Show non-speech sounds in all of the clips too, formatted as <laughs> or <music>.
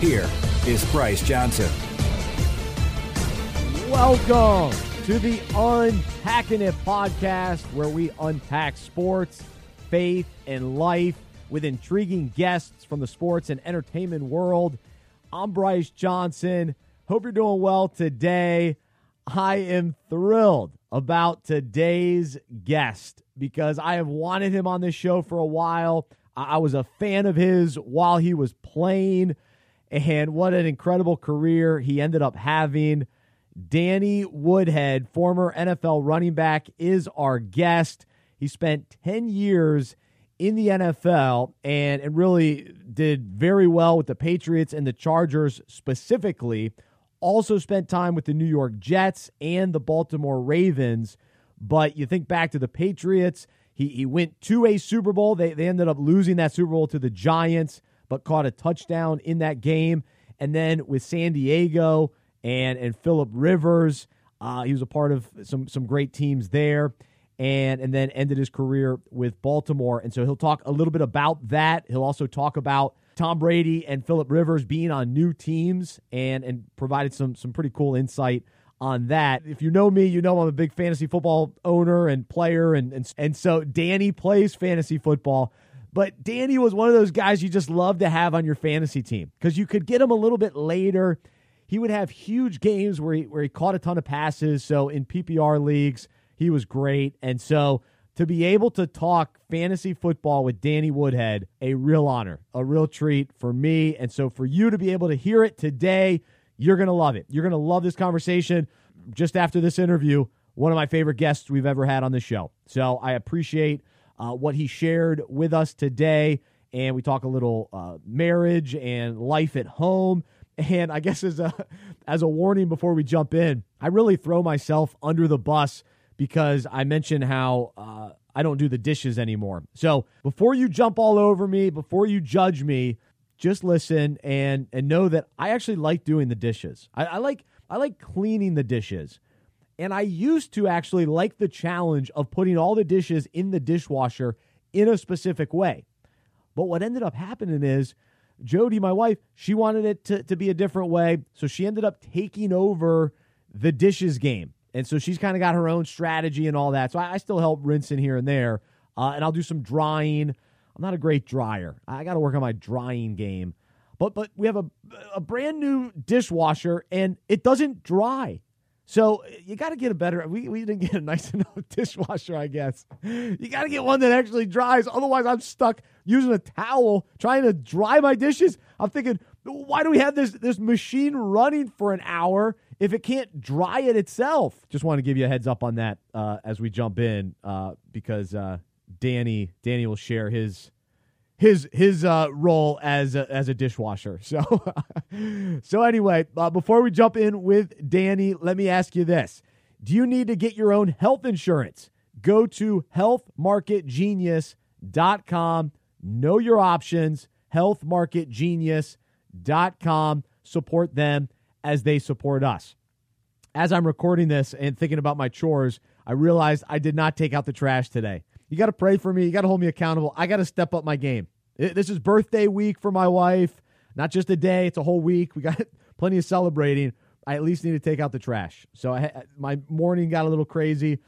Here is Bryce Johnson. Welcome to the Unpacking It podcast, where we unpack sports, faith, and life with intriguing guests from the sports and entertainment world. I'm Bryce Johnson. Hope you're doing well today. I am thrilled about today's guest because I have wanted him on this show for a while. I was a fan of his while he was playing. And what an incredible career he ended up having. Danny Woodhead, former NFL running back, is our guest. He spent 10 years in the NFL and, and really did very well with the Patriots and the Chargers specifically. Also spent time with the New York Jets and the Baltimore Ravens. But you think back to the Patriots, he, he went to a Super Bowl. They, they ended up losing that Super Bowl to the Giants but caught a touchdown in that game. And then with San Diego and and Philip Rivers, uh, he was a part of some some great teams there. And, and then ended his career with Baltimore. And so he'll talk a little bit about that. He'll also talk about Tom Brady and Philip Rivers being on new teams and, and provided some, some pretty cool insight on that. If you know me, you know I'm a big fantasy football owner and player. And, and, and so Danny plays fantasy football. But Danny was one of those guys you just love to have on your fantasy team because you could get him a little bit later. He would have huge games where he, where he caught a ton of passes. So in PPR leagues, he was great. And so to be able to talk fantasy football with Danny Woodhead, a real honor, a real treat for me. And so for you to be able to hear it today, you're going to love it. You're going to love this conversation. Just after this interview, one of my favorite guests we've ever had on the show. So I appreciate uh, what he shared with us today. And we talk a little uh, marriage and life at home. <laughs> And I guess as a <laughs> as a warning before we jump in, I really throw myself under the bus because I mentioned how uh, I don't do the dishes anymore. So before you jump all over me, before you judge me, just listen and and know that I actually like doing the dishes. I, I like I like cleaning the dishes. And I used to actually like the challenge of putting all the dishes in the dishwasher in a specific way. But what ended up happening is Jody, my wife, she wanted it to, to be a different way. So she ended up taking over the dishes game. And so she's kind of got her own strategy and all that. So I, I still help rinse in here and there. Uh, and I'll do some drying. I'm not a great dryer. I got to work on my drying game. But but we have a a brand new dishwasher and it doesn't dry. So you got to get a better. We, we didn't get a nice <laughs> enough dishwasher, I guess. You got to get one that actually dries. Otherwise, I'm stuck using a towel trying to dry my dishes. I'm thinking, why do we have this this machine running for an hour if it can't dry it itself? Just want to give you a heads up on that uh, as we jump in uh, because uh, Danny Danny will share his his his uh, role as a, as a dishwasher. <laughs> So so anyway, uh, before we jump in with Danny, let me ask you this: Do you need to get your own health insurance? Go to healthmarketgenius.com. Know your options. Healthmarketgenius.com. Support them as they support us. As I'm recording this and thinking about my chores, I realized I did not take out the trash today. You got to pray for me. You got to hold me accountable. I got to step up my game. This is birthday week for my wife. Not just a day, it's a whole week. We got <laughs> plenty of celebrating. I at least need to take out the trash. So I, my morning got a little crazy.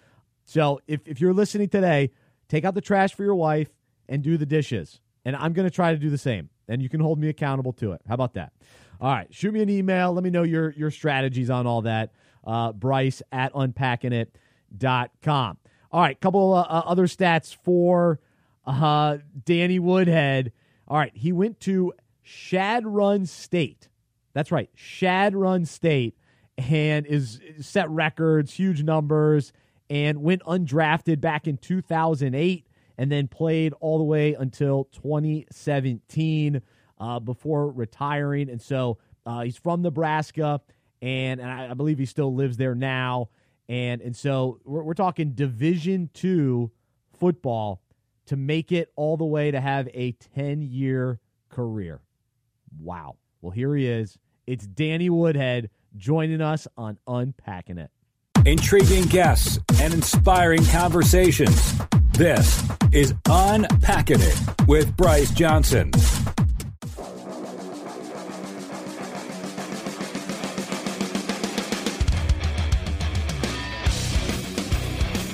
So if, if you're listening today, take out the trash for your wife and do the dishes. And I'm going to try to do the same. And you can hold me accountable to it. How about that? All right. Shoot me an email. Let me know your, your strategies on all that. Uh, Bryce at unpackingit.com. All right, couple uh, other stats for uh, Danny Woodhead. All right, he went to Chadron State. That's right, Chadron State, and is set records, huge numbers, and went undrafted back in 2008, and then played all the way until 2017. uh, before retiring, and so uh, he's from Nebraska, and, and I, I, believe he still lives there now. And and so we're, we're talking Division two football to make it all the way to have a ten year career. Wow. Well, here he is. It's Danny Woodhead joining us on Unpacking It. Intriguing guests and inspiring conversations. This is Unpacking It with Bryce Johnson.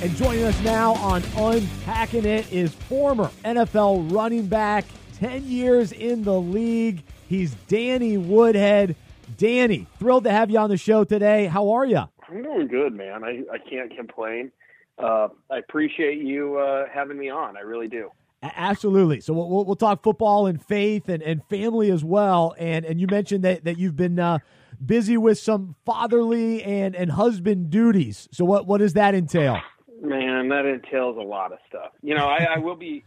And joining us now on Unpacking It is former NFL running back, 10 years in the league. He's Danny Woodhead. Danny, thrilled to have you on the show today. How are you? I'm doing good, man. I, I can't complain. Uh, I appreciate you uh, having me on. I really do. Absolutely. So we'll, we'll talk football and faith and, and family as well. And and you mentioned that, that you've been uh, busy with some fatherly and, and husband duties. So what, what does that entail? Man, that entails a lot of stuff. You know, I, I will be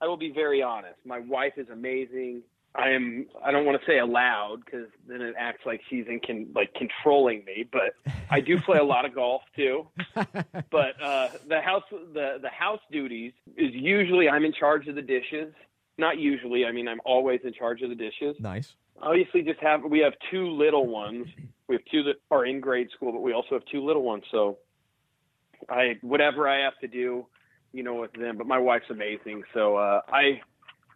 I will be very honest. My wife is amazing. I am. I don't want to say allowed because then it acts like she's in con, like controlling me. But I do play a lot of golf too. <laughs> But uh, the house the the house duties is usually I'm in charge of the dishes. Not usually. I mean, I'm always in charge of the dishes. Nice. Obviously, just have we have two little ones. We have two that are in grade school, but we also have two little ones. So I whatever I have to do, you know, with them. But my wife's amazing. So uh, I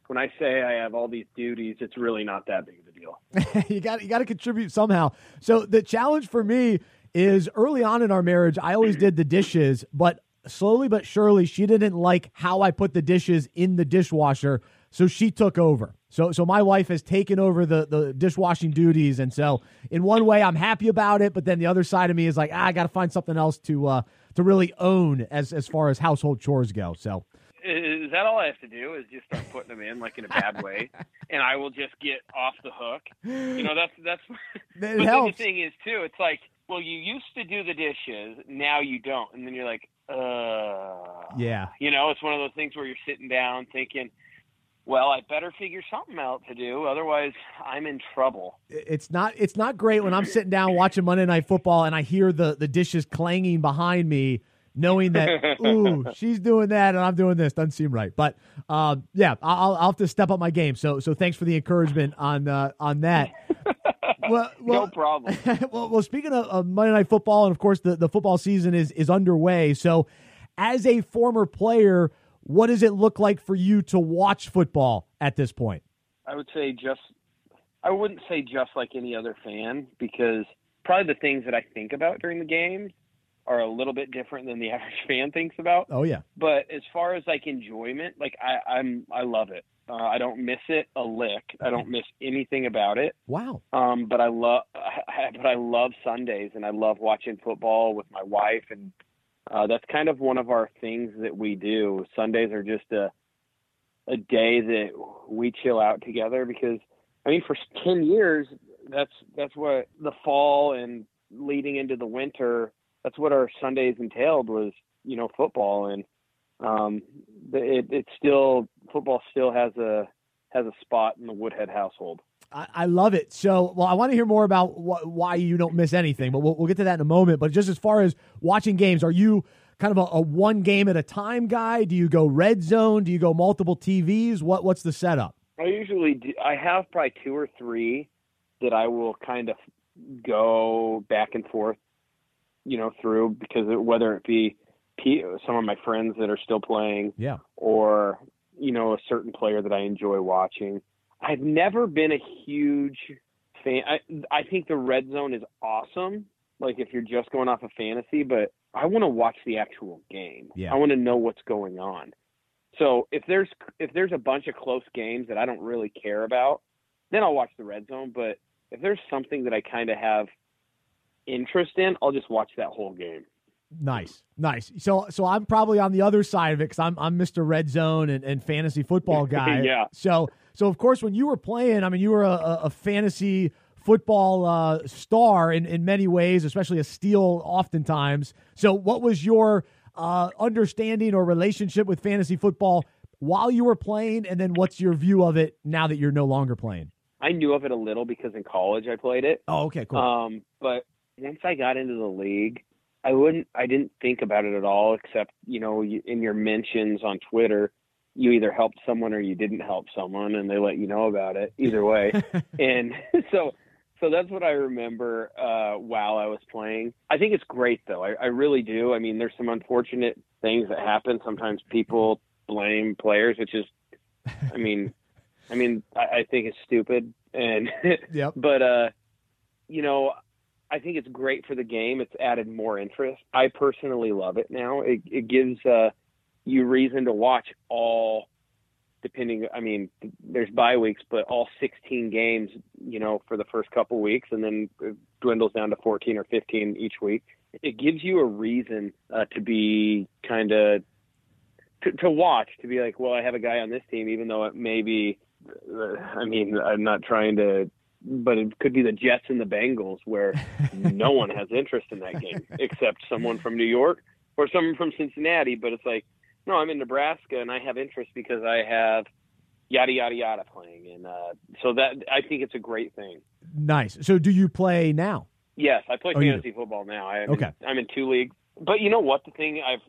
when I say I have all these duties, it's really not that big of a deal. <laughs> you got you got to contribute somehow. So the challenge for me is early on in our marriage, I always did the dishes, but slowly but surely she didn't like how I put the dishes in the dishwasher, so she took over. So so my wife has taken over the the dishwashing duties and so in one way I'm happy about it, but then the other side of me is like, ah, I got to find something else to uh to really own as as far as household chores go. So is that all I have to do? Is just start putting them in like in a bad way, <laughs> and I will just get off the hook. You know, that's that's. <laughs> It but helps. the thing is too, it's like, well, you used to do the dishes, now you don't, and then you're like, uh. Yeah. You know, it's one of those things where you're sitting down thinking. Well, I better figure something out to do, otherwise I'm in trouble. It's not it's not great when I'm sitting down watching Monday Night Football and I hear the the dishes clanging behind me knowing that <laughs> ooh she's doing that and I'm doing this doesn't seem right. But um, yeah, I'll, I'll have to step up my game. So so thanks for the encouragement on uh, on that. well, <laughs> well, no problem. <laughs> well, well, speaking of, of, Monday Night Football, and of course the, the football season is is underway. So, as a former player, what does it look like for you to watch football at this point? I would say just I wouldn't say just like any other fan because probably the things that I think about during the games are a little bit different than the <laughs> average fan thinks about. Oh yeah. But as far as like enjoyment, like I, I'm I love it. Uh, I don't miss it a lick. I don't miss anything about it. Wow. Um, but I love, <laughs> but I love Sundays, and I love watching football with my wife, and uh, that's kind of one of our things that we do. Sundays are just a a day that we chill out together because, I mean, for ten years, that's that's what the fall and leading into the winter that's what our Sundays entailed was you know football and um, it it still football still has a has a spot in the Woodhead household. I, I love it. So, well, I want to hear more about wh- why you don't miss anything, but we'll, we'll get to that in a moment. But just as far as watching games, are you kind of a, a one game at a time guy? Do you go red zone? Do you go multiple TVs? What what's the setup? I usually do, I have probably two or three that I will kind of go back and forth you know, through because it, whether it be some of my friends that are still playing, yeah, or you know, a certain player that I enjoy watching. I've never been a huge fan. I I think the red zone is awesome. Like if you're just going off of fantasy, but I want to watch the actual game. Yeah. I want to know what's going on. So if there's if there's a bunch of close games that I don't really care about, then I'll watch the red zone. But if there's something that I kind of have interest in, I'll just watch that whole game. Nice, nice. So, so I'm probably on the other side of it because I'm I'm Mr. Red Zone and, and fantasy football <laughs> guy. yeah. So, so of course, when you were playing, I mean, you were a, a fantasy football uh, star in in many ways, especially a steal, oftentimes. So, what was your uh, understanding or relationship with fantasy football while you were playing, and then what's your view of it now that you're no longer playing? I knew of it a little because in college I played it. Oh, okay, cool. Um, but once I got into the league, I wouldn't. I didn't think about it at all, except you know, you, in your mentions on Twitter, you either helped someone or you didn't help someone, and they let you know about it. Either way, <laughs> and <laughs> so so that's what I remember uh, while I was playing. I think it's great though. I, I really do. I mean, there's some unfortunate things that happen. Sometimes people blame players, which is, I mean, I mean, I, I think it's stupid. And yep. <laughs> but uh, you know, I think it's great for the game. It's added more interest. I personally love it now. It, it gives uh, you reason to watch all depending i mean there's bye weeks but all 16 games you know for the first couple weeks and then it dwindles down to 14 or 15 each week it gives you a reason uh, to be kind of to, to watch to be like well i have a guy on this team even though it may be uh, i mean i'm not trying to but it could be the jets and the bengals where no <laughs> one has interest in that game except someone from new york or someone from cincinnati but it's like no, I'm in Nebraska and I have interest because I have yada yada yada playing, and uh, so that I think it's a great thing. Nice. So, do you play now? Yes, I play Oh, fantasy football now. I am Okay. in, I'm in two leagues, but you know what? The thing I've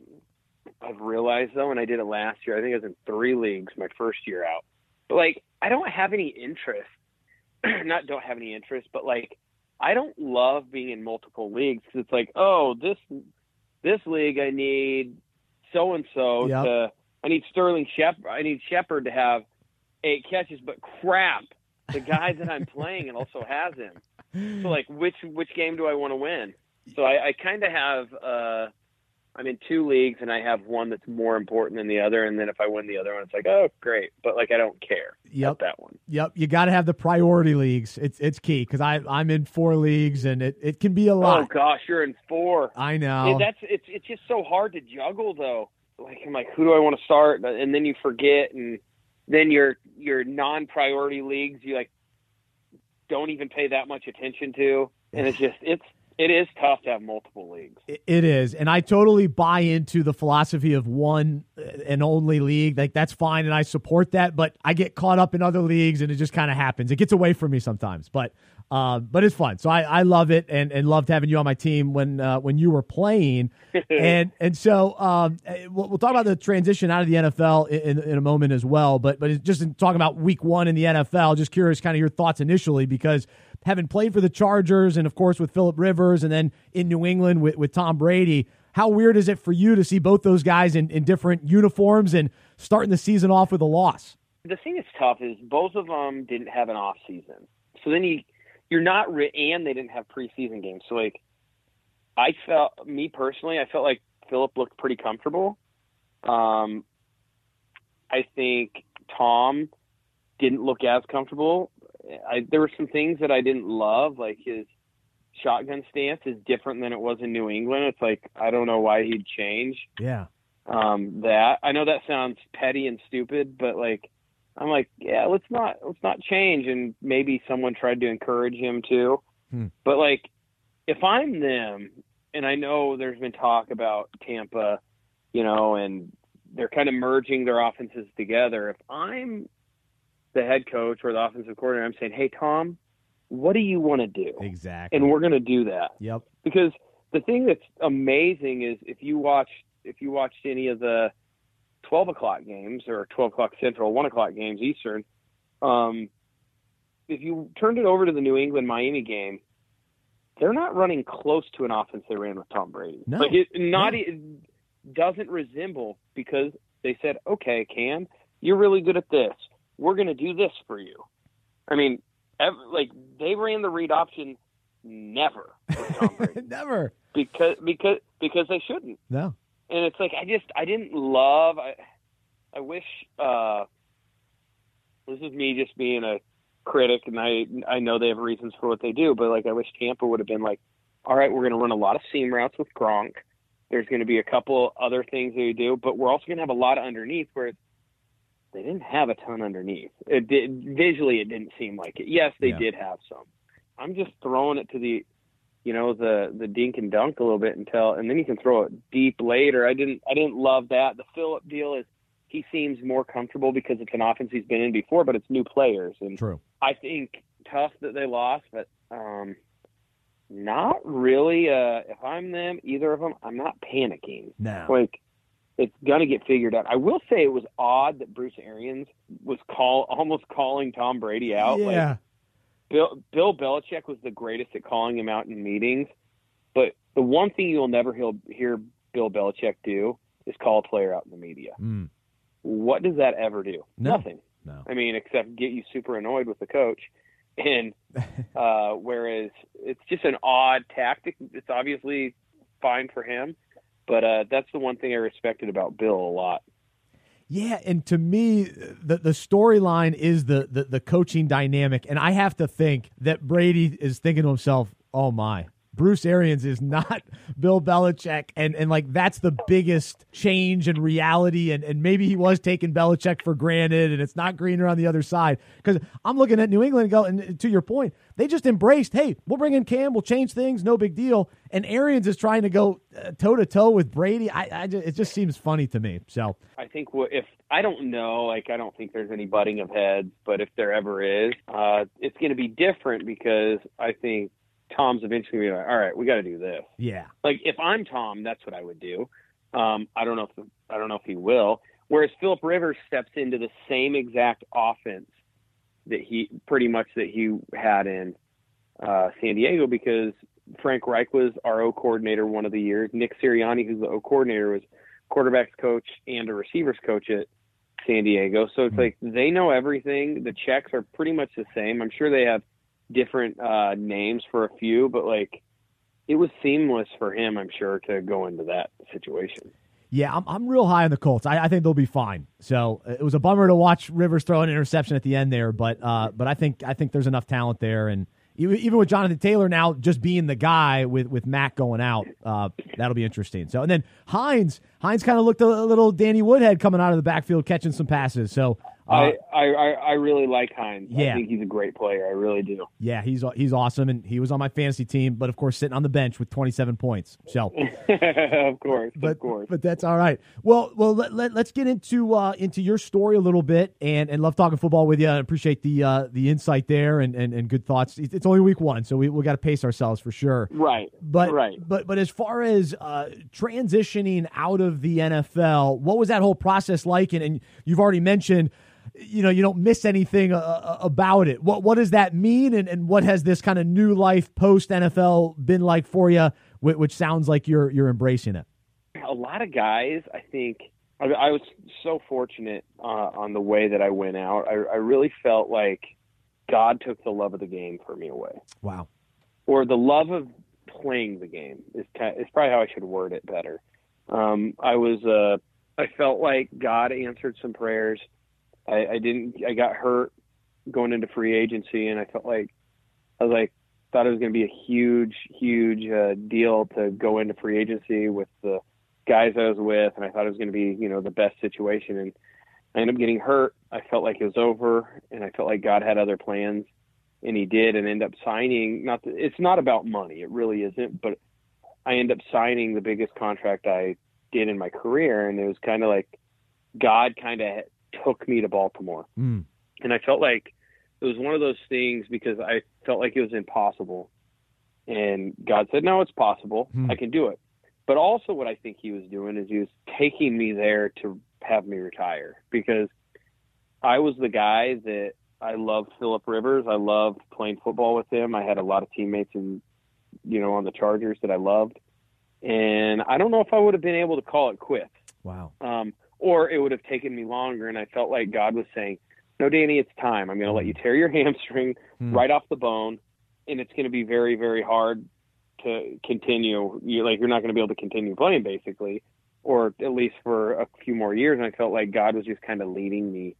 I've realized though, and I did it last year. I think I was in three leagues my first year out. But like, I don't have any interest. <clears throat> Not don't have any interest, but like, I don't love being in multiple leagues because it's like, oh, this this league I need so and so to I need Sterling Shepard. I need Shepard to have eight catches, but crap, the guy that I'm playing and also has him. So like, which which game do I want to win? So I, I kind of have. uh I'm in two leagues, and I have one that's more important than the other. And then if I win the other one, it's like, oh, great. But like, I don't care Yep. about that one. Yep. You got to have the priority leagues. It's it's key because I I'm in four leagues and it, it can be a lot. Oh gosh, you're in four. I know. that's it's it's just so hard to juggle though. Like I'm like, who do I want to start? And then you forget, and then your your non-priority leagues you like don't even pay that much attention to, and it's just it's it is tough to have multiple leagues. It- is, and I totally buy into the philosophy of one and only league. Like that's fine, and I support that. But I get caught up in other leagues, and it just kind of happens. It gets away from me sometimes, but uh, but it's fun. So I, I love it, and, and loved having you on my team when uh, when you were playing, <laughs> and and so um, we'll, we'll talk about the transition out of the NFL in, in, in a moment as well. But but just in talking about Week One in the NFL, just curious, kind of your thoughts initially because having played for the Chargers and of course with Philip Rivers and then in New England with, with Tom Brady, how weird is it for you to see both those guys in, in different uniforms and starting the season off with a loss? the thing that's tough is both of them didn't have an off season. So then you you're not re- and they didn't have preseason games. So like I felt me personally, I felt like Philip looked pretty comfortable. Um I think Tom didn't look as comfortable. I there were some things that I didn't love like his shotgun stance is different than it was in New England. It's like I don't know why he'd change Yeah. um, that. I know that sounds petty and stupid, but like, I'm like, yeah, let's not let's not change. And maybe someone tried to encourage him to, Hmm. but like, if I'm them, and I know there's been talk about Tampa, you know, and they're kind of merging their offenses together. If I'm the head coach or the offensive coordinator, I'm saying, hey Tom, what do you want to do? Exactly. And we're going to do that yep. because the thing that's amazing is if you watch if you watched any of the 12 o'clock games or 12 o'clock central 1 o'clock games eastern um, if you turned it over to the new england miami game they're not running close to an offense they ran with tom brady No. like it not No. it doesn't resemble because they said okay cam you're really good at this we're going to do this for you i mean ev- like they ran the read option never with tom brady <laughs> Never. because because because they shouldn't. No. And it's like I just I didn't love. I I wish uh, this is me just being a critic, and I I know they have reasons for what they do, but like I wish Tampa would have been like, all right, we're going to run a lot of seam routes with Gronk. There's going to be a couple other things that we do, but we're also going to have a lot of underneath where they didn't have a ton underneath. It did visually, it didn't seem like it. Yes, they Yeah. did have some. I'm just throwing it to the you know the the dink and dunk a little bit until and then you can throw it deep later. I didn't I didn't love that. The Philip deal is he seems more comfortable because it's an offense he's been in before, but it's new players and True. I think tough that they lost, but um, not really. Uh, if I'm them, either of them, I'm not panicking. No. Like it's gonna get figured out. I will say it was odd that Bruce Arians was call <laughs> almost calling Tom Brady out. Like, Yeah. Bill Bill Belichick was the greatest at calling him out in meetings, but the one thing you'll never hear, hear Bill Belichick do is call a player out in the media. Mm. What does that ever do? No. Nothing. No. I mean, except get you super annoyed with the coach. And <laughs> uh, whereas it's just an odd tactic. It's obviously fine for him, but uh, that's the one thing I respected about Bill a lot. Yeah, and to me, the the storyline is the, the the coaching dynamic, and I have to think that Brady is thinking to himself, "Oh my, Bruce Arians is not <laughs> Bill Belichick," and and like that's the biggest change in reality, and and maybe he was taking Belichick for granted, and it's not greener on the other side. Because I'm looking at New England, and go and to your point, they just embraced, "Hey, we'll bring in Cam, we'll change things, no big deal," and Arians is trying to go toe to toe with Brady. I, I just, it just seems funny to me. So I think if I don't know, like I don't think there's any butting of heads, but if there ever is, uh, it's going to be different because I think Tom's eventually to be like, all right, we got to do this. yeah, Like if I'm Tom, that's what I would do. Um, I don't know if I don't know if he will. Whereas Philip Rivers steps into the same exact offense that he pretty much that he had in uh, San Diego because Frank Reich was our O coordinator one of the years. Nick Sirianni, who's the O coordinator, was quarterbacks coach and a receivers coach at San Diego. So it's like they know everything. The checks are pretty much the same. I'm sure they have different uh, names for a few, but like it was seamless for him, I'm sure, to go into that situation. Yeah, I'm, I'm real high on the Colts. I, I think they'll be fine. So uh, it was a bummer to watch Rivers throw an interception at the end there, but uh, but I think I think there's enough talent there, and even, with Jonathan Taylor now just being the guy with with Mack going out, uh, that'll be interesting. So and then Hines Hines kind of looked a, a little Danny Woodhead coming out of the backfield catching some passes. So uh, I, I, I really like Hines. Yeah. I think he's a great player. I really do. yeah, he's he's awesome, and he was on my fantasy team, but of course sitting on the bench with 27 points. So. <laughs> of course, but of course. but that's all right. Well, well, let, let, us get into uh, into your story a little bit, and, and love talking football with you. I appreciate the uh, the insight there and, and, and good thoughts. It's it's only week one, so we we got to pace ourselves for sure. right. But right. but but as far as uh, transitioning out of the NFL, what was that whole process like? And, and you've already mentioned, you know, you don't miss anything uh, uh, about it. What what does that mean? And, and what has this kind of new life post NFL been like for you? Which, which sounds like you're you're embracing it. a lot of guys, I think, I, I was so fortunate uh, on the way that I went out. I, I really felt like God took the love of the game for me away, Wow. or the love of playing the game is kind is probably how I should word it better. Um, I was, uh, I felt like God answered some prayers. I, I didn't, I got hurt going into free agency, and I felt like I was like thought it was going to be a huge, huge uh, deal to go into free agency with the guys I was with, and I thought it was going to be, you know, the best situation. And I ended up getting hurt. I felt like it was over, and I felt like God had other plans, and He did, and end up signing. Not, that, it's not about money, it really isn't, but I end up signing the biggest contract I did in my career, and it was kind of like God kind of took me to Baltimore, Mm. and I felt like it was one of those things because I felt like it was impossible. And God said, No, it's possible. Hmm. I can do it. But also, what I think He was doing is He was taking me there to have me retire because I was the guy that I loved Philip Rivers. I loved playing football with him. I had a lot of teammates in, you know, on the Chargers that I loved. And I don't know if I would have been able to call it quits Wow. um, or it would have taken me longer. And I felt like God was saying, "No, Danny, it's time. I'm going to let you tear your <laughs> hamstring Hmm. right off the bone, and it's going to be very, very hard to continue. You like you're not going to be able to continue playing, basically, or at least for a few more years." And I felt like God was just kind of leading me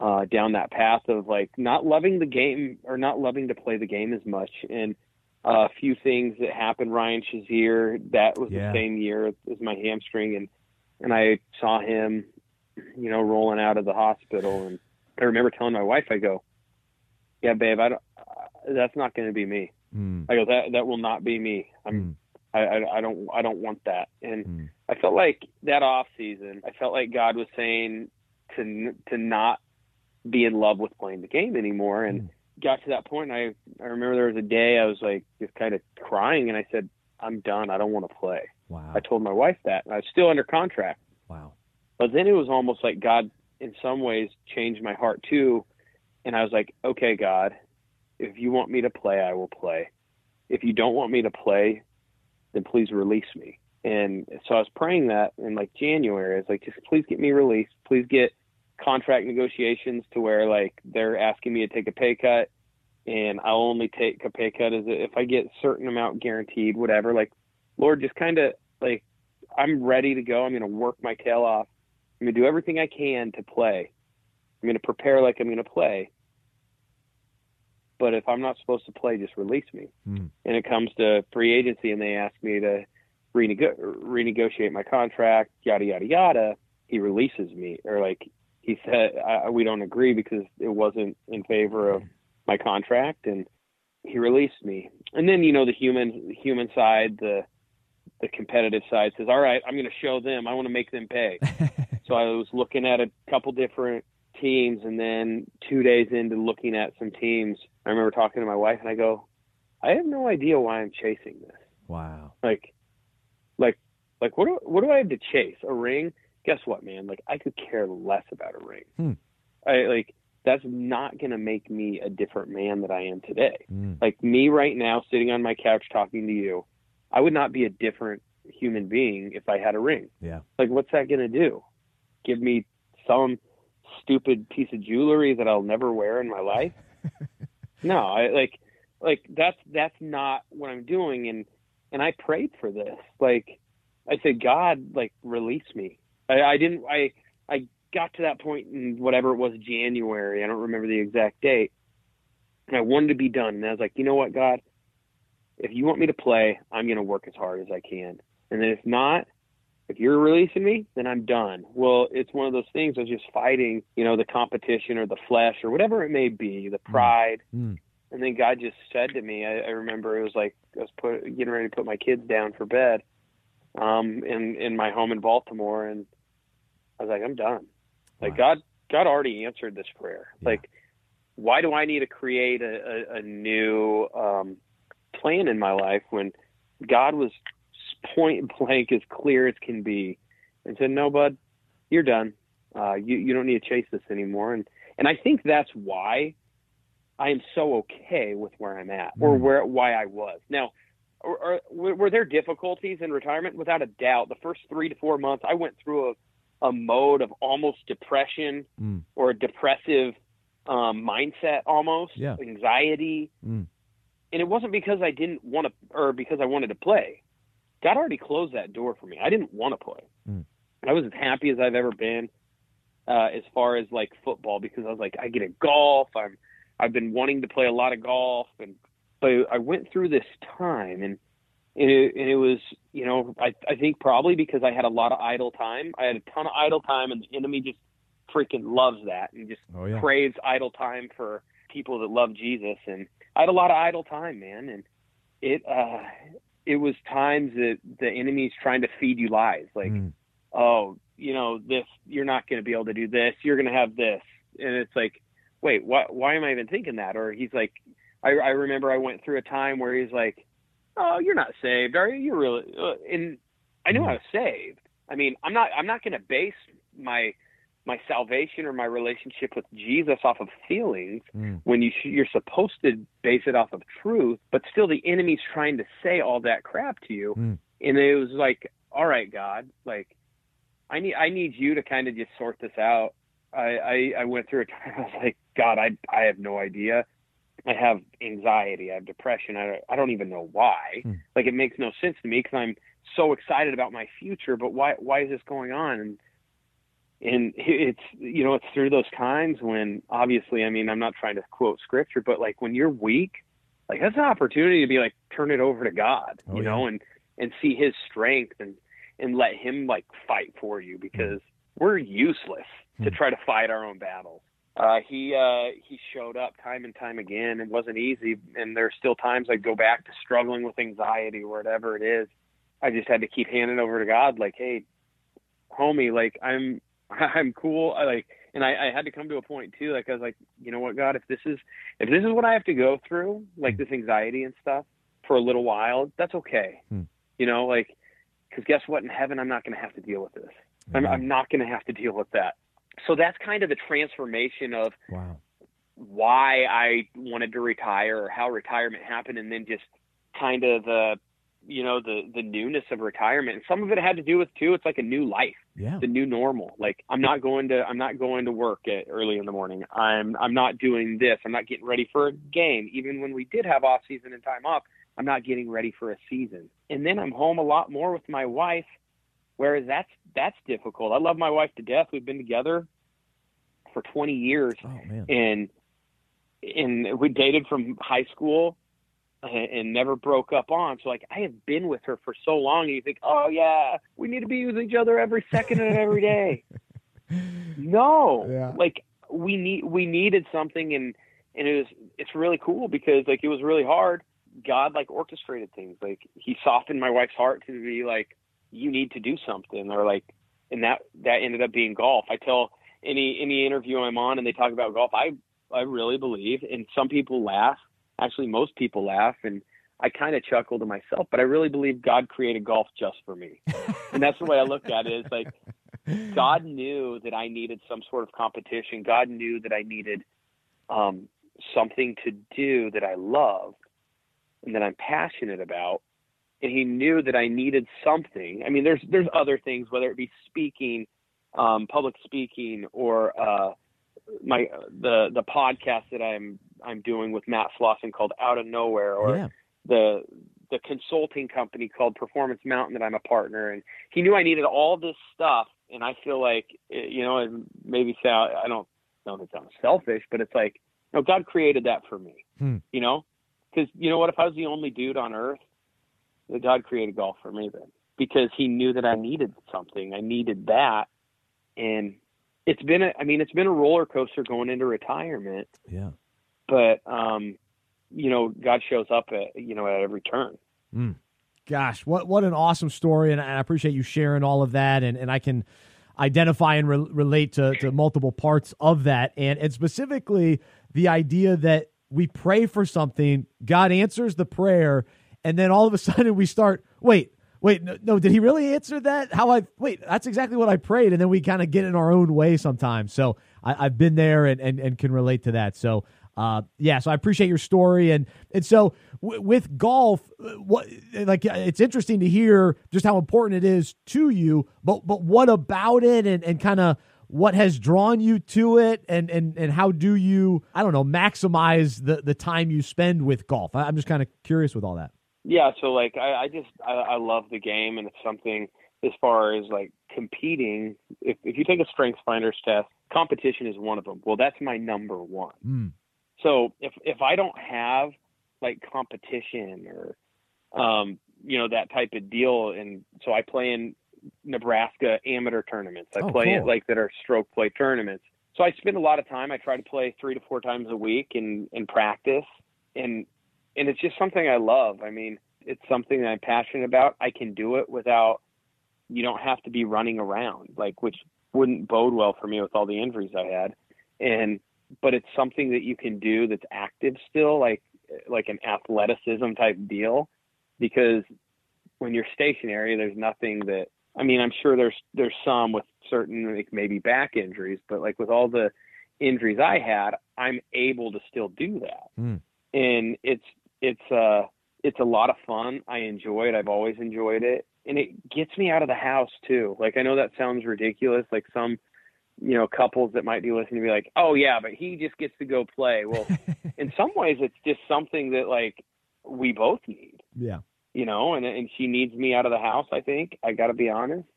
uh, down that path of like not loving the game or not loving to play the game as much. And uh, a few things that happened. Ryan Shazier, that was Yeah. the same year as my hamstring, and and I saw him, you know, rolling out of the hospital. And I remember telling my wife, I go, "Yeah, babe, I don't. Uh, that's not going to be me." Mm. I go, "That that will not be me. I'm. Mm. I, I I don't I don't want that." And Mm. I felt like that off season, I felt like God was saying to to not be in love with playing the game anymore, and Mm. got to that point, and I I remember there was a day I was like just kind of crying, and I said, "I'm done. I don't want to play." Wow. I told my wife that, I was still under contract. Wow. But then it was almost like God, in some ways, changed my heart too, and I was like, "Okay, God, if you want me to play, I will play. If you don't want me to play, then please release me." And so I was praying that in like January. I was like, just please get me released. Please get contract negotiations to where like they're asking me to take a pay cut and I'll only take a pay cut as if I get a certain amount guaranteed, whatever. Like, Lord, just kind of like I'm ready to go. I'm going to work my tail off. I'm going to do everything I can to play. I'm going to prepare like I'm going to play. But if I'm not supposed to play, just release me. Mm. And it comes to free agency, and they ask me to renego- renegotiate my contract, yada yada yada. He releases me, or like he said, I, we don't agree because it wasn't in favor of my contract, and he released me. And then you know the human human side, the the competitive side says, all right, I'm going to show them. I want to make them pay. <laughs> so I was looking at a couple different teams, and then two days into looking at some teams, I remember talking to my wife, and I go, I have no idea why I'm chasing this. Wow. Like, like, like, what do what do I have to chase? A ring? Guess what, man? Like, I could care less about a ring. Hmm. I like that's not going to make me a different man that I am today. Mm. Like me right now, sitting on my couch talking to you, I would not be a different human being if I had a ring. Yeah. Like, what's that going to do? Give me some stupid piece of jewelry that I'll never wear in my life? <laughs> no, I like, like that's that's not what I'm doing. And and I prayed for this. Like, I said, God, like, release me. I, I didn't. I I got to that point in whatever it was January. I don't remember the exact date. And I wanted to be done. And I was like, you know what, God, if you want me to play, I'm going to work as hard as I can. And then if not, if you're releasing me, then I'm done. Well, it's one of those things. I was just fighting, you know, the competition or the flesh or whatever it may be, the pride. Mm. And then God just said to me, I, I remember it was like I was put, getting ready to put my kids down for bed, um, in in my home in Baltimore, and I was like, I'm done. Like Wow. God, God already answered this prayer. Yeah. Like, why do I need to create a, a, a new um, plan in my life when God was point blank as clear as can be, and said, "No, bud, you're done. Uh, you you don't need to chase this anymore." And and I think that's why I am so okay with where I'm at or Mm. where why I was now. Or, or, were were there difficulties in retirement? Without a doubt. The first three to four months, I went through a a mode of almost depression Mm. or a depressive um, mindset, almost Yeah. anxiety. Mm. And it wasn't because I didn't want to, or because I wanted to play. God already closed that door for me. I didn't want to play. Mm. I was as happy as I've ever been uh, as far as like football because I was like, I get to golf. I'm, I've been wanting to play a lot of golf, and but I went through this time and and it, and it was, you know, I, I think probably because I had a lot of idle time. I had a ton of idle time, and the enemy just freaking loves that and just Oh yeah. craves idle time for people that love Jesus. And I had a lot of idle time, man. And it, uh, it was times that the enemy's trying to feed you lies like, Mm. oh, you know, this, you're not going to be able to do this. You're going to have this. And it's like, wait, why, why am I even thinking that? Or he's like, I, I remember I went through a time where he's like, oh, you're not saved, are you? You're really, uh, and I knew I was saved. I mean, I'm not, I'm not going to base my, my salvation or my relationship with Jesus off of feelings Mm. when you sh- you're supposed to base it off of truth, but still the enemy's trying to say all that crap to you. Mm. And it was like, all right, God, like I need I need you to kind of just sort this out. I, I I went through a time <laughs> I was like, God, I I have no idea. I have anxiety, I have depression. I don't, I don't even know why. Hmm. Like it makes no sense to me because I'm so excited about my future, but why why is this going on? And and it's you know it's through those times when obviously I mean I'm not trying to quote scripture, but like when you're weak, like that's an opportunity to be like turn it over to God, Oh, you yeah. know, and and see His strength and and let Him like fight for you because we're useless to Hmm. try to fight our own battles. Uh, he uh, he showed up time and time again. It wasn't easy, and there's still times I go back to struggling with anxiety or whatever it is. I just had to keep handing over to God, like, hey, homie, like I'm I'm cool. I like, And I, I had to come to a point too, like I was like, you know what, God, if this is if this is what I have to go through, like this anxiety and stuff, for a little while, that's okay. Hmm. You know, like because guess what? In heaven, I'm not going to have to deal with this. I'm, Mhm. I'm not going to have to deal with that. So that's kind of the transformation of Wow. why I wanted to retire or how retirement happened, and then just kind of the, you know, the the newness of retirement. And some of it had to do with too. It's like a new life, Yeah. the new normal. Like I'm not going to I'm not going to work at early in the morning. I'm I'm not doing this. I'm not getting ready for a game. Even when we did have off season and time off, I'm not getting ready for a season. And then I'm home a lot more with my wife, whereas that's that's difficult. I love my wife to death. We've been together for 20 years Oh man. and and we dated from high school and, and never broke up on. So like I have been with her for so long, and you think, oh yeah, we need to be with each other every second of every day. <laughs> no, Yeah. like we need we needed something, and and it was it's really cool because like it was really hard. God like orchestrated things. Like He softened my wife's heart to be like, you need to do something, or like, and that that ended up being golf. I tell any any interview I'm on and they talk about golf, I I really believe, and some people laugh. Actually, most people laugh, and I kind of chuckle to myself. But I really believe God created golf just for me, and that's the way I look at it. Is like God knew that I needed some sort of competition. God knew that I needed um, something to do that I loved and that I'm passionate about. And He knew that I needed something. I mean, there's there's other things, whether it be speaking, um, public speaking, or uh, my the the podcast that I'm I'm doing with Matt Slauson called Out of Nowhere, or yeah. the the consulting company called Performance Mountain that I'm a partner in. He knew I needed all this stuff, and I feel like eh, you know, it maybe sound I don't know if it sounds selfish, but it's like, no, God created that for me. Hmm. You know, because you know what? If I was the only dude on earth, that God created golf for me then, because He knew that I needed something. I needed that, and it's been a, I mean, it's been a roller coaster going into retirement. Yeah. but um, you know, God shows up at you know at every turn. Gosh, what what an awesome story, and I appreciate you sharing all of that, and, and I can identify and re- relate to, to multiple parts of that, and and specifically the idea that we pray for something, God answers the prayer, and then all of a sudden we start, wait, wait, no, no did He really answer that? How I wait? That's exactly what I prayed, and then we kind of get in our own way sometimes. So I, I've been there and, and and can relate to that. So uh, yeah, so I appreciate your story, and and so w- with golf, uh, what like it's interesting to hear just how important it is to you. But but what about it, and and kind of what has drawn you to it, and and and how do you I don't know maximize the the time you spend with golf? I'm just kind of curious with all that. Yeah, so like I, I just I, I love the game, and it's something as far as like competing. If if you take a strengths finders test, competition is one of them. Well, that's my number one. Mm. So if if I don't have like competition or um, you know that type of deal, and so I play in Nebraska amateur tournaments. I Oh, play cool. at like that are stroke play tournaments. So I spend a lot of time. I try to play three to four times a week and and practice, and and it's just something I love. I mean, it's something that I'm passionate about. I can do it without you don't have to be running around, like which wouldn't bode well for me with all the injuries I had. And but it's something that you can do that's active still, like like an athleticism type deal, because when you're stationary, there's nothing that I mean. I'm sure there's there's some with certain like maybe back injuries, but like with all the injuries I had, I'm able to still do that, Mm. and it's it's uh it's a lot of fun. I enjoy it. I've always enjoyed it, and it gets me out of the house too. Like I know that sounds ridiculous. Like some you know couples that might be listening to be like, oh yeah, but he just gets to go play. Well, <laughs> in some ways, it's just something that like we both need Yeah. you know, and and she needs me out of the house. I think I got to be honest.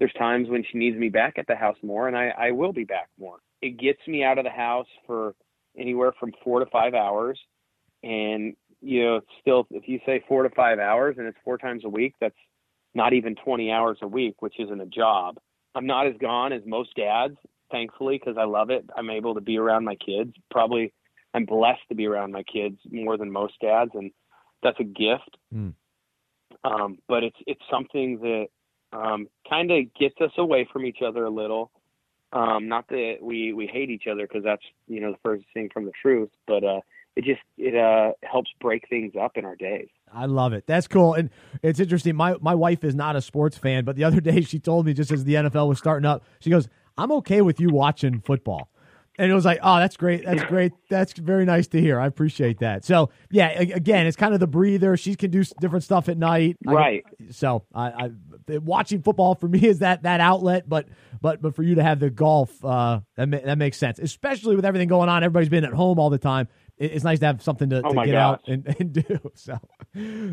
There's times when she needs me back at the house more, and I I will be back more. It gets me out of the house for anywhere from four to five hours, and you know, it's still if you say four to five hours and it's four times a week, that's not even 20 hours a week, which isn't a job. I'm not as gone as most dads, thankfully, because I love it. I'm able to be around my kids. Probably, I'm blessed to be around my kids more than most dads, and that's a gift um, but it's it's something that um, kind of gets us away from each other a little. Um, not that we we hate each other because that's you know the first thing from the truth, but uh, it just it uh, helps break things up in our days. I love it. That's cool, and it's interesting. My my wife is not a sports fan, but the other day she told me just as the NFL was starting up, she goes, "I'm okay with you watching football." and it was like, oh, that's great. That's great. That's very nice to hear. I appreciate that. So yeah, again, it's kind of the breather. She can do different stuff at night. Right. I, so I, I, watching football for me is that that outlet, but but but for you to have the golf, uh, that that makes sense, especially with everything going on. Everybody's been at home all the time it's nice to have something to, oh to get gosh. out and, and do. <laughs> So,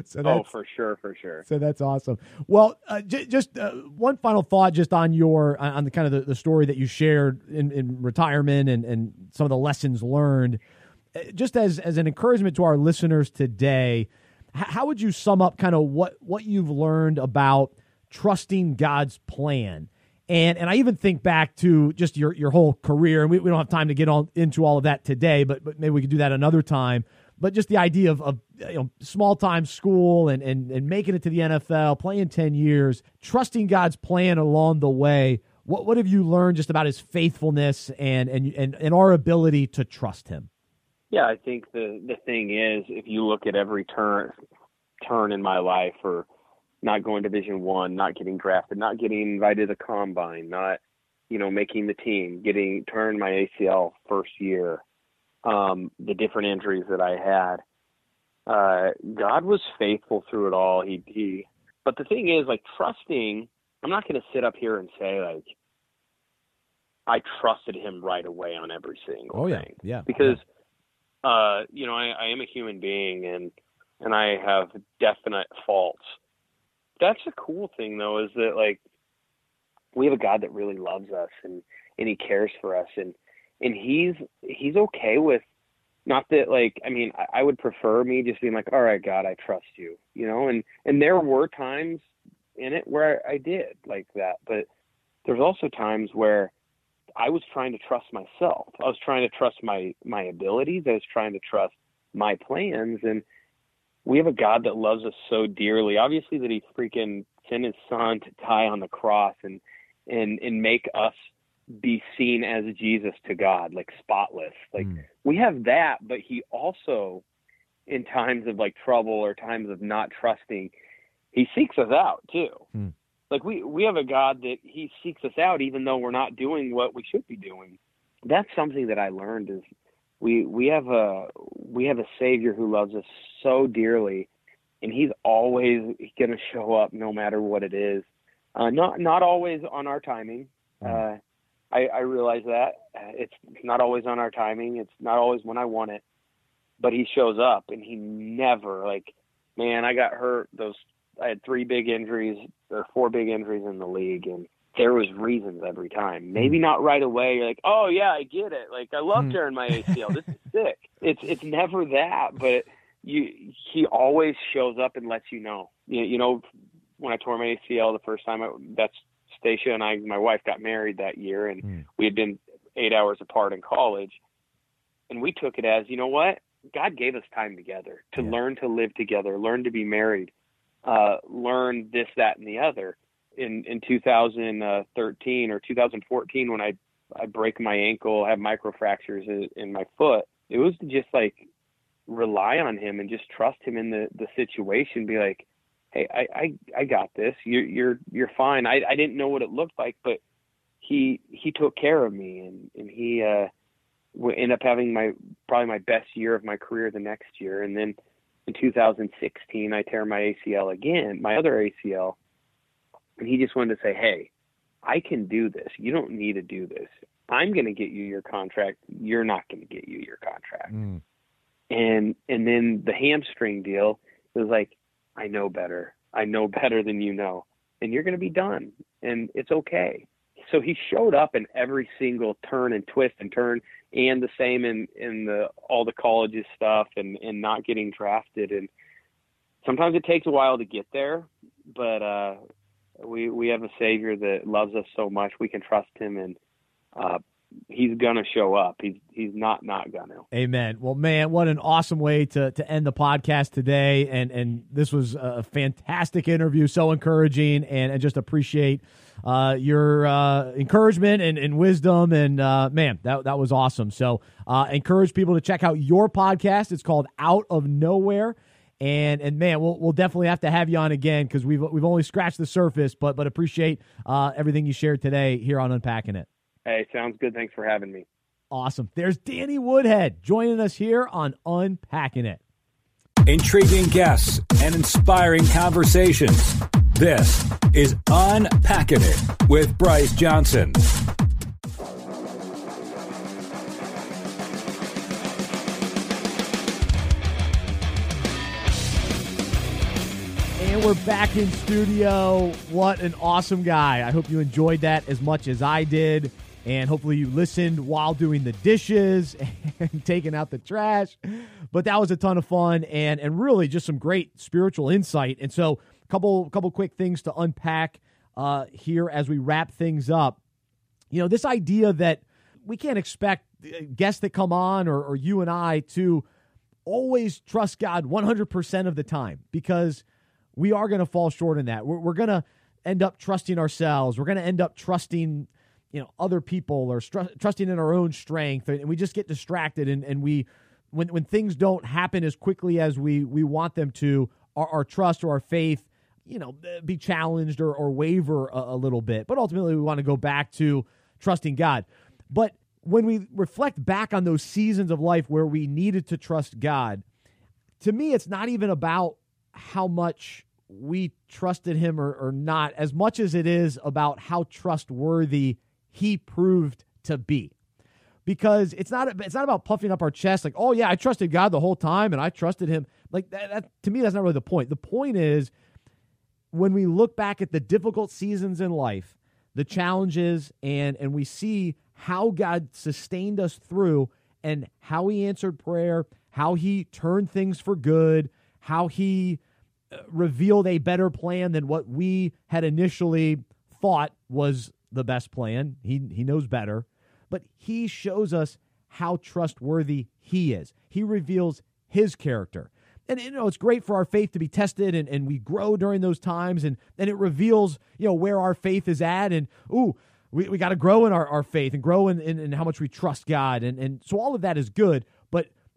so oh, for sure, for sure. So that's awesome. Well, uh, j- just uh, one final thought, just on your on the kind of the, the story that you shared in, in retirement and and some of the lessons learned. Uh, just as as an encouragement to our listeners today, how would you sum up kind of what what you've learned about trusting God's plan? And and I even think back to just your your whole career, and we, we don't have time to get on into all of that today, but but maybe we could do that another time. But just the idea of, of you know small time school and, and and making it to the NFL, playing ten years, trusting God's plan along the way. What what have you learned just about His faithfulness and and and, and our ability to trust Him? Yeah, I think the the thing is, if you look at every turn turn in my life, or not going to Division One, not getting drafted, not getting invited to combine, not you know making the team, getting turned my ACL first year, um, the different injuries that I had. Uh, God was faithful through it all. He he. But the thing is, like trusting, I'm not going to sit up here and say like I trusted Him right away on every single oh, yeah. thing. Yeah, because uh, you know I, I am a human being and and I have definite faults that's the cool thing though is that like we have a God that really loves us and and he cares for us and and he's he's okay with not that like I mean I, I would prefer me just being like all right God I trust you you know? And and there were times in it where I, did like that but there's also times where I was trying to trust myself. I was trying to trust my my abilities. I was trying to trust my plans and we have a God that loves us so dearly. Obviously, that He freaking sent His Son to die on the cross and and and make us be seen as Jesus to God, like spotless. Like mm. we have that, but He also, in times of like trouble or times of not trusting, He seeks us out too. Mm. Like we we have a God that He seeks us out, even though we're not doing what we should be doing. That's something that I learned is we we have a we have a savior who loves us so dearly and he's always going to show up no matter what it is. Uh, not not always on our timing. Uh, I, I realize that. It's not always on our timing. It's not always when I want it. But he shows up and he never like man I got hurt. Those I had three big injuries or four big injuries in the league and there was reasons every time. Maybe hmm. not right away. You're like, oh yeah, I get it. Like I love mm. tearing my ACL. this is <laughs> sick. It's it's never that, but you he always shows up and lets you know. You, you know, when I tore my ACL the first time, I, that's Stacia and I, my wife, got married that year, and mm. we had been eight hours apart in college, and we took it as, you know what, God gave us time together to yeah. learn to live together, learn to be married, uh, learn this, that, and the other in in 2013 or 2014 when I I break my ankle, have microfractures in, in my foot. It was just like rely on him and just trust him in the the situation. Be like, hey, I I, I got this. You're you're you're fine. I I didn't know what it looked like, but he he took care of me and and he uh end up having my probably my best year of my career the next year and then in 2016 I tear my ACL again my other ACL and he just wanted to say, "Hey, I can do this. You don't need to do this. I'm going to get you your contract. You're not going to get you your contract." Mm. And and then the hamstring deal was like, "I know better. I know <laughs> better than you know, and you're going to be done, and it's okay." So he showed up in every single turn and twist and turn, and the same in in the all the colleges stuff and and not getting drafted and sometimes it takes a while to get there, but uh, we we have a Savior that loves us so much. We can trust Him, and uh, he's gonna show up. He's he's not not gonna. Amen. Well, man, what an awesome way to to end the podcast today, and and this was a fantastic interview, so encouraging, and I just appreciate uh, your uh, encouragement and, and wisdom, and uh, man, that that was awesome. So, uh, encourage people to check out your podcast. It's called Out of Nowhere. And and man, we'll we'll definitely have to have you on again because we've we've only scratched the surface, but but appreciate uh, everything you shared today here on Unpacking It. Hey, sounds good. Thanks for having me. Awesome. There's Danny Woodhead joining us here on Unpacking It. Intriguing guests and inspiring conversations. This is Unpacking It with Bryce Johnson. And we're back in studio. What an awesome guy. I hope you enjoyed that as much as I did. And hopefully you listened while doing the dishes <laughs> and taking out the trash. But that was a ton of fun and, and really just some great spiritual insight. And so a couple couple quick things to unpack uh, here as we wrap things up. You know, this idea that we can't expect guests that come on or, or you and I to always trust God 100% of the time because we are going to fall short in that. We're, we're going to end up trusting ourselves. We're going to end up trusting you know other people or trusting in our own strength and we just get distracted and, and we when when things don't happen as quickly as we we want them to our, our trust or our faith you know be challenged or, or waver a, a little bit but ultimately we want to go back to trusting god but when we reflect back on those seasons of life where we needed to trust god to me it's not even about how much we trusted him or, or not as much as it is about how trustworthy he proved to be. Because it's not it's not about puffing up our chest like oh yeah I trusted God the whole time and I trusted him. Like that, that, to me that's not really the point. The point is when we look back at the difficult seasons in life the challenges and and we see how God sustained us through and how he answered prayer how he turned things for good how he revealed a better plan than what we had initially thought was the best plan. He he knows better, but he shows us how trustworthy he is. He reveals his character. And you know, it's great for our faith to be tested and, and we grow during those times and, and it reveals, you know, where our faith is at and ooh, we, we got to grow in our, our faith and grow in, in, in how much we trust God. And and so all of that is good.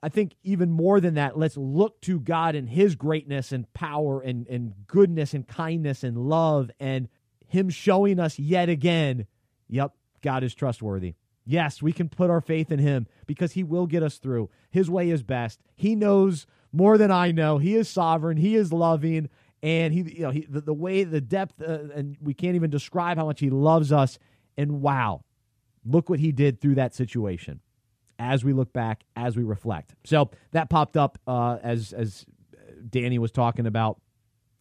I think even more than that, let's look to God and his greatness and power and, and goodness and kindness and love and him showing us yet again, yep, God is trustworthy. Yes, we can put our faith in him because he will get us through. His way is best. He knows more than I know. He is sovereign. He is loving, and he, you know, he, the, the way, the depth, uh, and we can't even describe how much he loves us. And wow, look what he did through that situation. As we look back, as we reflect, so that popped up uh, as as Danny was talking about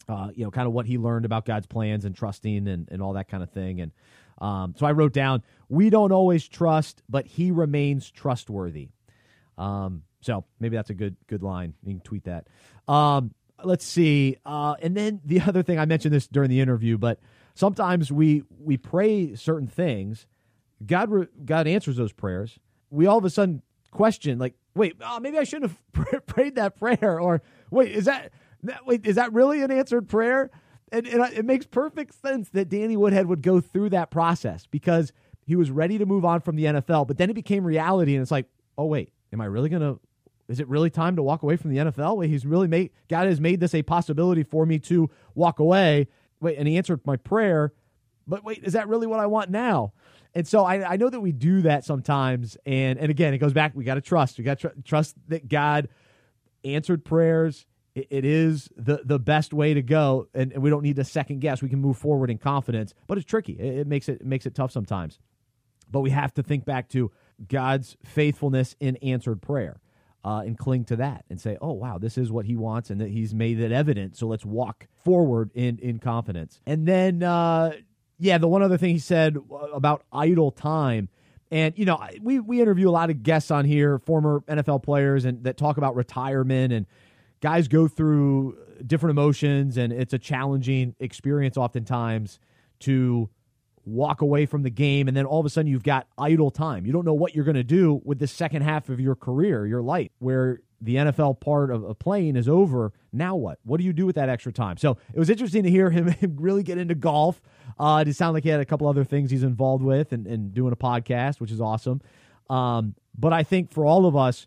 uh, you know, kind of what he learned about God's plans and trusting and, and all that kind of thing. And um, so I wrote down, we don't always trust, but he remains trustworthy. Um, so maybe that's a good good line. You can tweet that. Um, let's see. Uh, and then the <laughs> other thing I mentioned this during the interview, but sometimes we we pray certain things. God re- God answers those prayers. We all of a sudden question like, wait, oh, maybe I shouldn't have <laughs> prayed that prayer, or wait, is that that, wait, is that really an answered prayer? And, and it makes perfect sense that Danny Woodhead would go through that process because he was ready to move on from the NFL, but then it became reality, and it's like, oh wait, am I really gonna? Is it really time to walk away from the NFL? Wait, he's really made God has made this a possibility for me to walk away. Wait, and he answered my prayer, but wait, is that really what I want now? And so I, I know that we do that sometimes, and and again, it goes back. We got to trust. We got to tr- trust that God answered prayers it, it is the the best way to go, and, and, we don't need to second guess. We can move forward in confidence, but it's tricky. It, it makes it, it makes it tough sometimes. But we have to think back to God's faithfulness in answered prayer. Uh, and cling to that and say, "Oh wow, this is what He wants, and that He's made it evident." So let's walk forward in in confidence. And then, uh, yeah, the one other thing He said about idle time, and you know, we we interview a lot of guests on here, former NFL players, and that talk about retirement and guys go through different emotions and it's a challenging experience oftentimes to walk away from the game, and then all of a sudden you've got idle time. You don't know what you're going to do with the second half of your career, your life, where the NFL part of, of playing is over. Now what? What do you do with that extra time? So it was interesting to hear him, <laughs> really get into golf. Uh, it sounded like he had a couple other things he's involved with and, and doing a podcast, which is awesome. Um, but I think for all of us,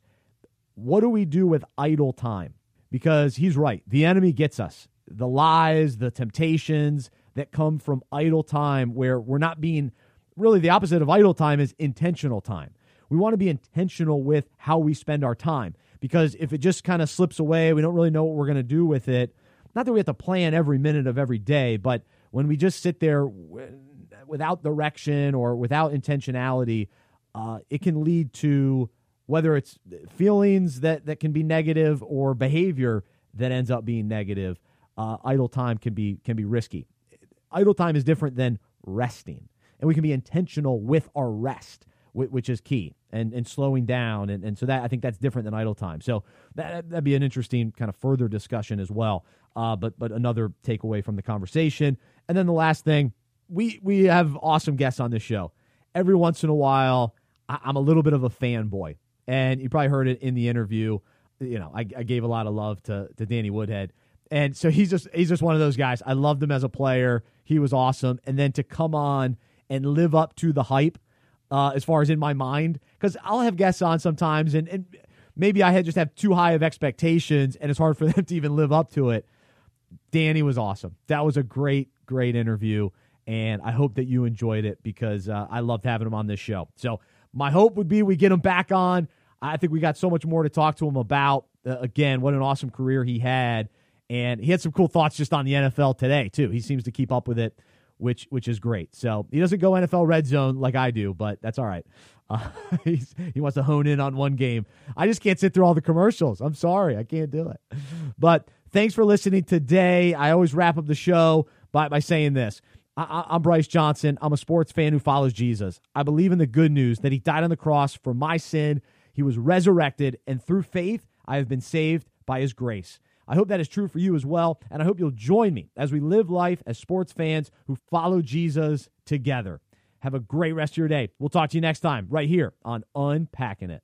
what do we do with idle time? Because he's right. The enemy gets us. The lies, the temptations that come from idle time, where we're not being really the opposite of idle time is intentional time. We want to be intentional with how we spend our time because if it just kind of slips away, we don't really know what we're going to do with it. Not that we have to plan every minute of every day, but when we just sit there without direction or without intentionality, uh, it can lead to whether it's feelings that, that can be negative or behavior that ends up being negative. Uh, idle time can be can be risky. Idle time is different than resting, and we can be intentional with our rest which is key, and, and slowing down. And, and so that I think that's different than idle time. So that, that'd be an interesting kind of further discussion as well. Uh, but, but another takeaway from the conversation. And then the last thing, we, we have awesome guests on this show. Every once in a while, I, I'm a little bit of a fanboy. And you probably heard it in the interview. You know, I, I gave a lot of love to, to Danny Woodhead. And so he's just he's just one of those guys. I loved him as a player. He was awesome. And then to come on and live up to the hype uh, as far as in my mind because I'll have guests on sometimes and, and maybe I had just have too high of expectations and it's hard for <laughs> them to even live up to it. Danny was awesome. That was a great, great interview. And I hope that you enjoyed it because uh, I loved having him on this show. So, my hope would be we get him back on. I think we got so much more to talk to him about. Uh, again, what an awesome career he had. And he had some cool thoughts just on the NFL today, too. He seems to keep up with it which which is great. So he doesn't go NFL red zone like I do, but that's all right. <laughs> Uh, he wants to hone in on one game. I just can't sit through all the commercials. I'm sorry, I can't do it. But thanks for listening today. I always wrap up the show by, by saying this. I, I'm Bryce Johnson. I'm a sports fan who follows Jesus. I believe in the good news that he died on the cross for my sin. He was resurrected, and through faith, I have been saved by his grace. I hope that is true for you as well. And I hope you'll join me as we live life as sports fans who follow Jesus together. Have a great rest of your day. We'll talk to you next time, right here on Unpacking It.